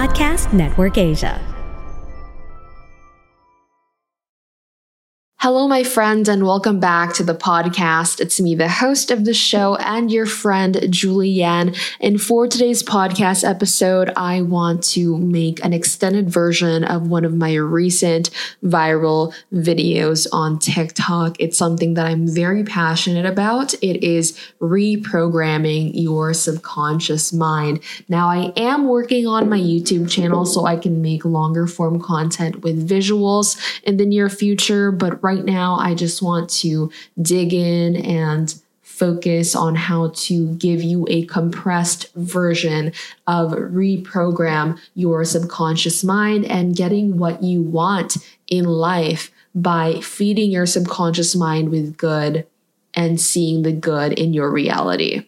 Podcast Network Asia. Hello, my friends, and welcome back to the podcast. It's me, the host of the show, and your friend, Julienne. And for today's podcast episode, I want to make an extended version of one of my recent viral videos on TikTok. It's something that I'm very passionate about. It is reprogramming your subconscious mind. Now, I am working on my YouTube channel so I can make longer form content with visuals in the near future, but right now, I just want to dig in and focus on how to give you a compressed version of reprogram your subconscious mind and getting what you want in life by feeding your subconscious mind with good and seeing the good in your reality.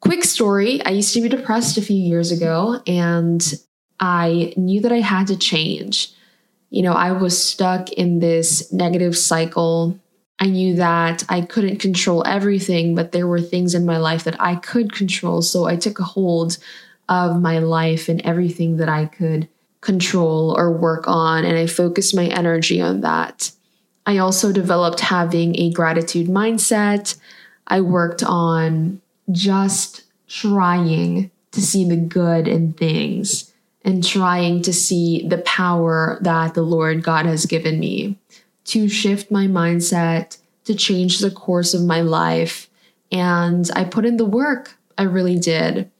Quick story I used to be depressed a few years ago, and I knew that I had to change you know, I was stuck in this negative cycle. I knew that I couldn't control everything, but there were things in my life that I could control. So I took a hold of my life and everything that I could control or work on, and I focused my energy on that. I also developed having a gratitude mindset. I worked on just trying to see the good in things and trying to see the power that the Lord God has given me to shift my mindset, to change the course of my life. And I put in the work. I really did.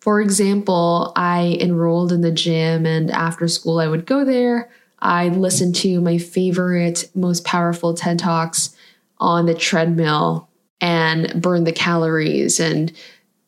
For example, I enrolled in the gym, and after school, I would go there. I'd listen to my favorite, most powerful TED Talks on the treadmill and burn the calories and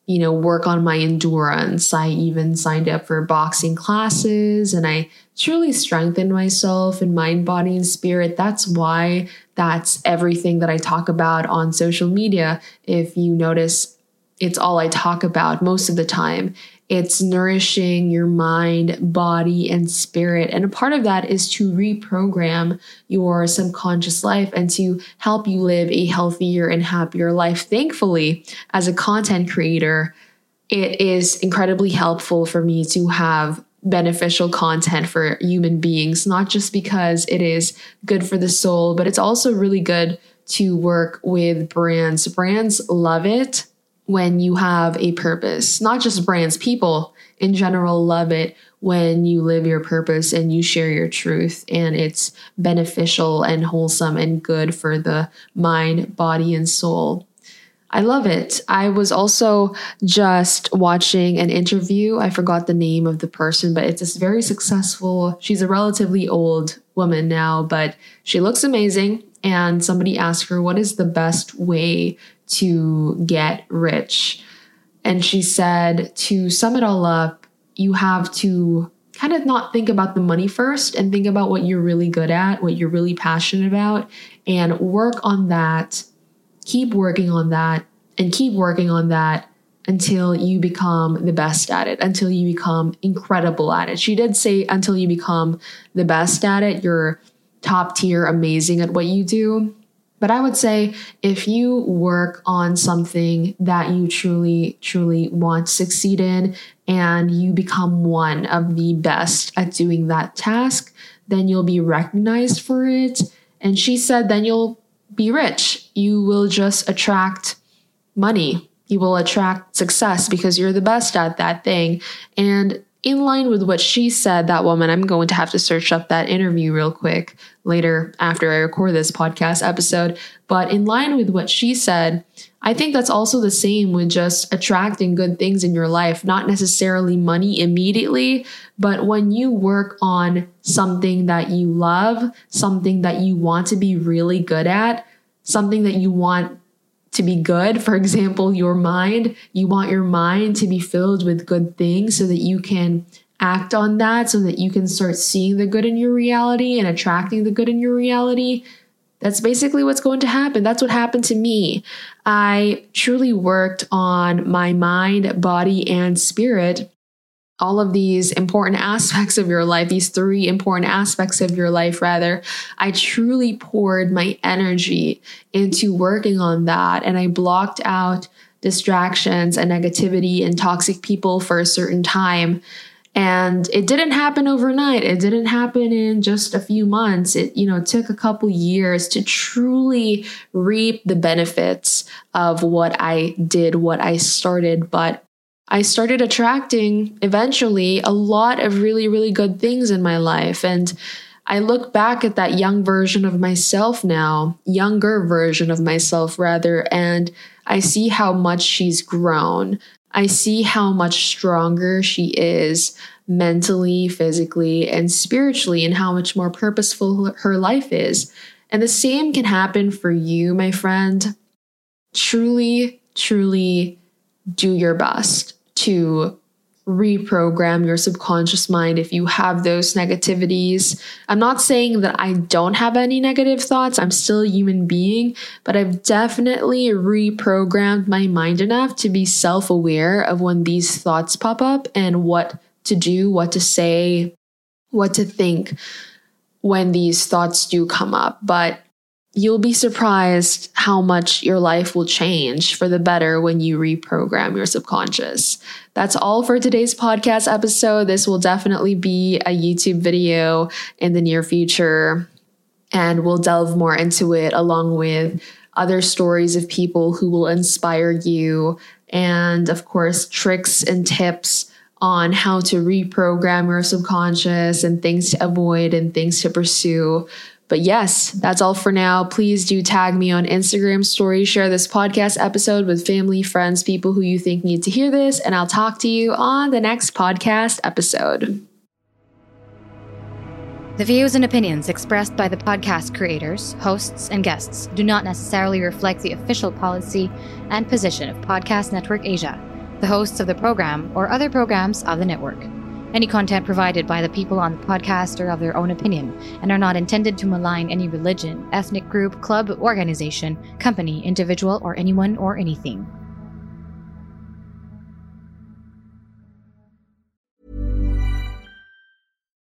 you know, work on my endurance. I even signed up for boxing classes and I truly strengthened myself in mind, body, and spirit. That's why that's everything that I talk about on social media. If you notice, it's all I talk about most of the time. It's nourishing your mind, body, and spirit. And a part of that is to reprogram your subconscious life and to help you live a healthier and happier life. Thankfully, as a content creator, it is incredibly helpful for me to have beneficial content for human beings, not just because it is good for the soul, but it's also really good to work with brands. Brands love it when you have a purpose. Not just brands, people in general love it when you live your purpose and you share your truth and it's beneficial and wholesome and good for the mind, body, and soul. I love it. I was also just watching an interview. I forgot the name of the person, but it's this very successful, she's a relatively old woman now, but she looks amazing. And somebody asked her, What is the best way to get rich. And she said, to sum it all up, you have to kind of not think about the money first and think about what you're really good at, what you're really passionate about, and work on that. Keep working on that and keep working on that until you become the best at it, until you become incredible at it. She did say until you become the best at it, you're top tier, amazing at what you do. But I would say if you work on something that you truly, truly want to succeed in and you become one of the best at doing that task, then you'll be recognized for it. And she said, then you'll be rich. You will just attract money. You will attract success because you're the best at that thing. And in line with what she said, that woman, I'm going to have to search up that interview real quick later after I record this podcast episode. But in line with what she said, I think that's also the same with just attracting good things in your life, not necessarily money immediately, but when you work on something that you love, something that you want to be really good at, something that you want to be good. For example, your mind, you want your mind to be filled with good things so that you can act on that, so that you can start seeing the good in your reality and attracting the good in your reality. That's basically what's going to happen. That's what happened to me. I truly worked on my mind, body, and spirit all of these important aspects of your life, these three important aspects of your life, rather, I truly poured my energy into working on that. And I blocked out distractions and negativity and toxic people for a certain time. And it didn't happen overnight. It didn't happen in just a few months. It, you know, took a couple years to truly reap the benefits of what I did, what I started. But I started attracting eventually a lot of really, really good things in my life. And I look back at that young version of myself now, younger version of myself rather, and I see how much she's grown. I see how much stronger she is mentally, physically, and spiritually, and how much more purposeful her life is. And the same can happen for you, my friend. Truly, truly do your best to reprogram your subconscious mind if you have those negativities. I'm not saying that I don't have any negative thoughts. I'm still a human being, but I've definitely reprogrammed my mind enough to be self-aware of when these thoughts pop up and what to do, what to say, what to think when these thoughts do come up. But you'll be surprised how much your life will change for the better when you reprogram your subconscious. That's all for today's podcast episode. This will definitely be a YouTube video in the near future, and we'll delve more into it along with other stories of people who will inspire you, and of course, tricks and tips on how to reprogram your subconscious and things to avoid and things to pursue but yes, that's all for now. Please do tag me on Instagram story, share this podcast episode with family, friends, people who you think need to hear this, and I'll talk to you on the next podcast episode. The views and opinions expressed by the podcast creators, hosts, and guests do not necessarily reflect the official policy and position of Podcast Network Asia, the hosts of the program, or other programs of the network. Any content provided by the people on the podcast are of their own opinion and are not intended to malign any religion, ethnic group, club, organization, company, individual, or anyone or anything.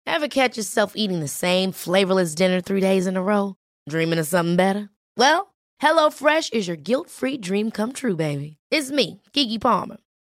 Ever catch yourself eating the same flavorless dinner three days in a row? Dreaming of something better? Well, HelloFresh is your guilt free dream come true, baby. It's me, Keke Palmer.